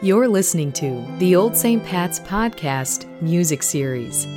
You're listening to the Old St. Pat's Podcast Music Series.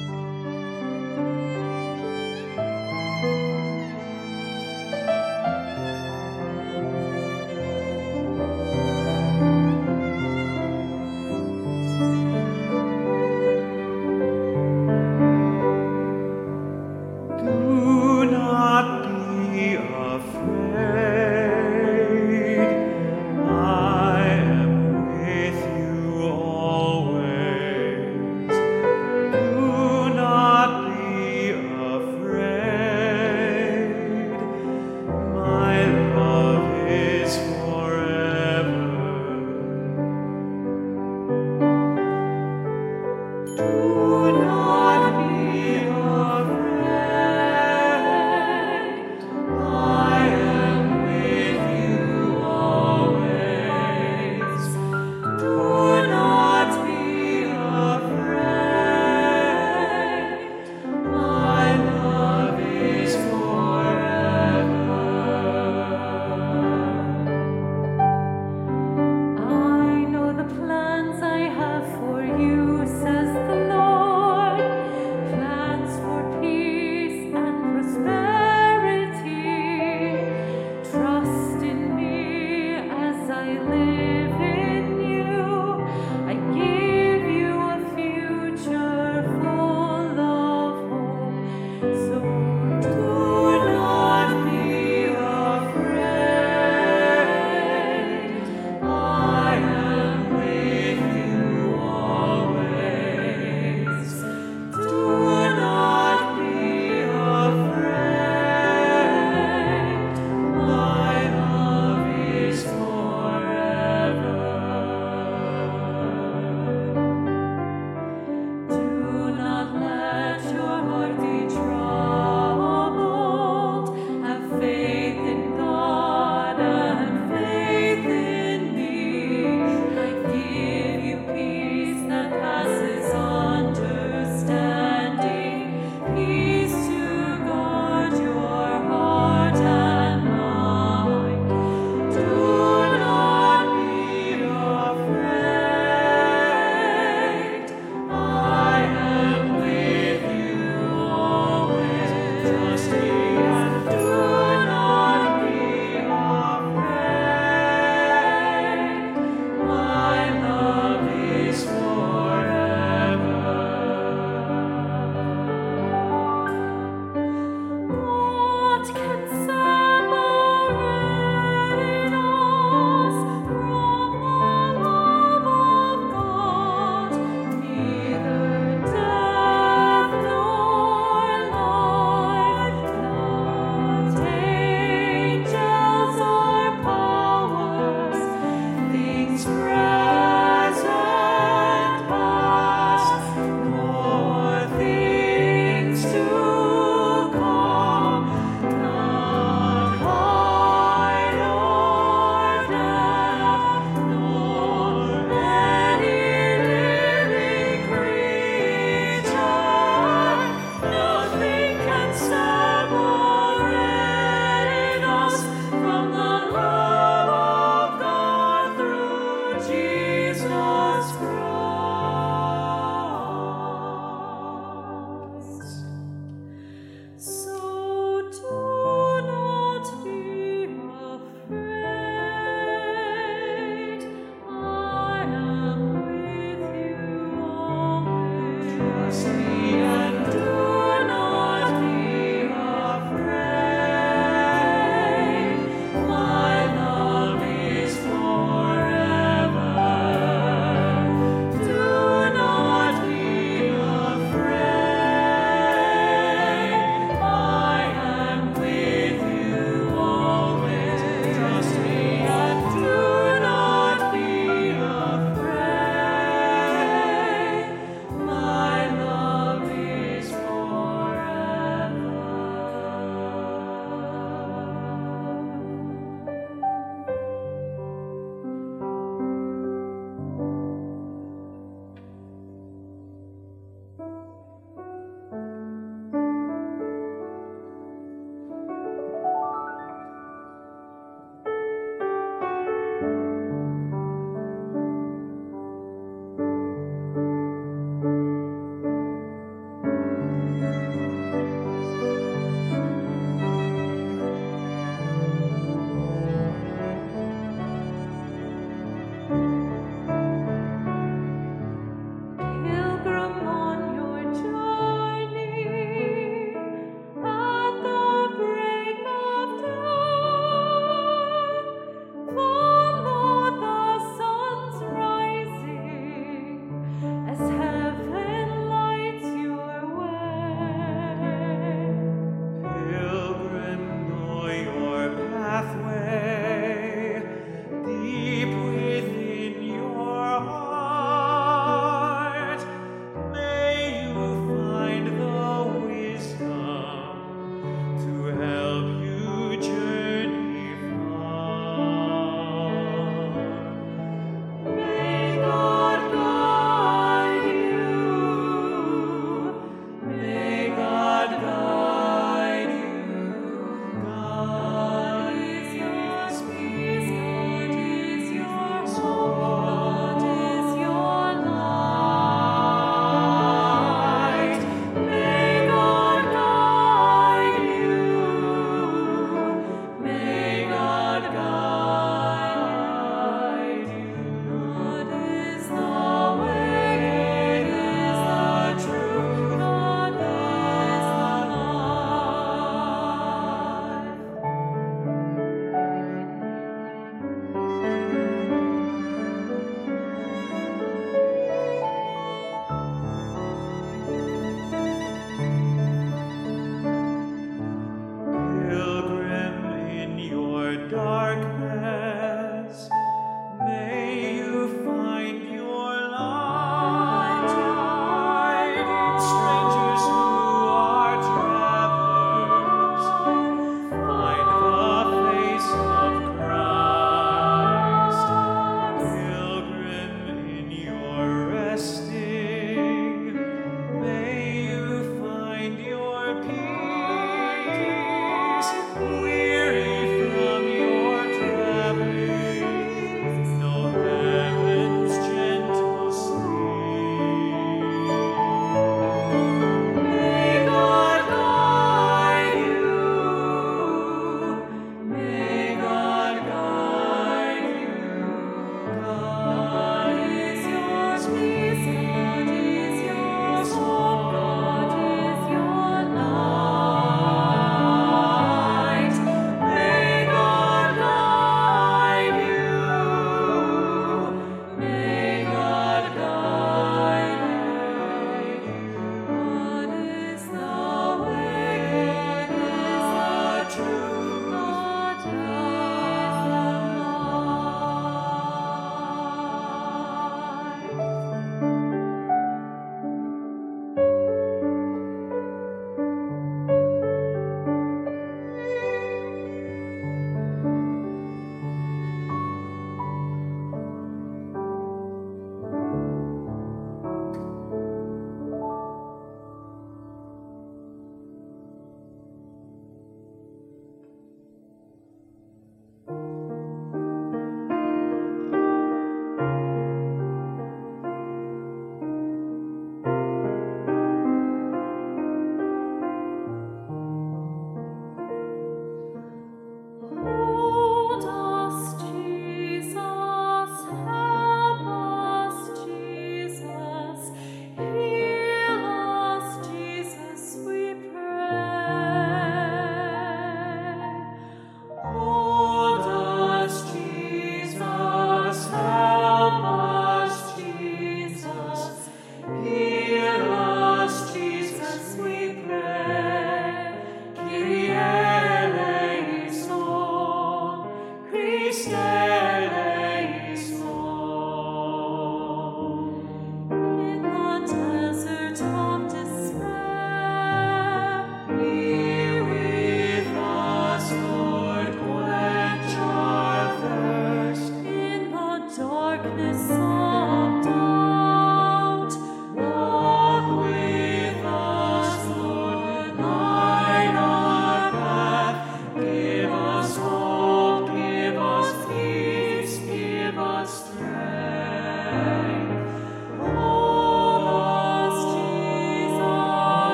love.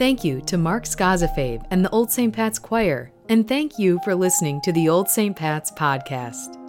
Thank you to Mark Scazafave and the Old St. Pat's Choir, and thank you for listening to the Old St. Pat's podcast.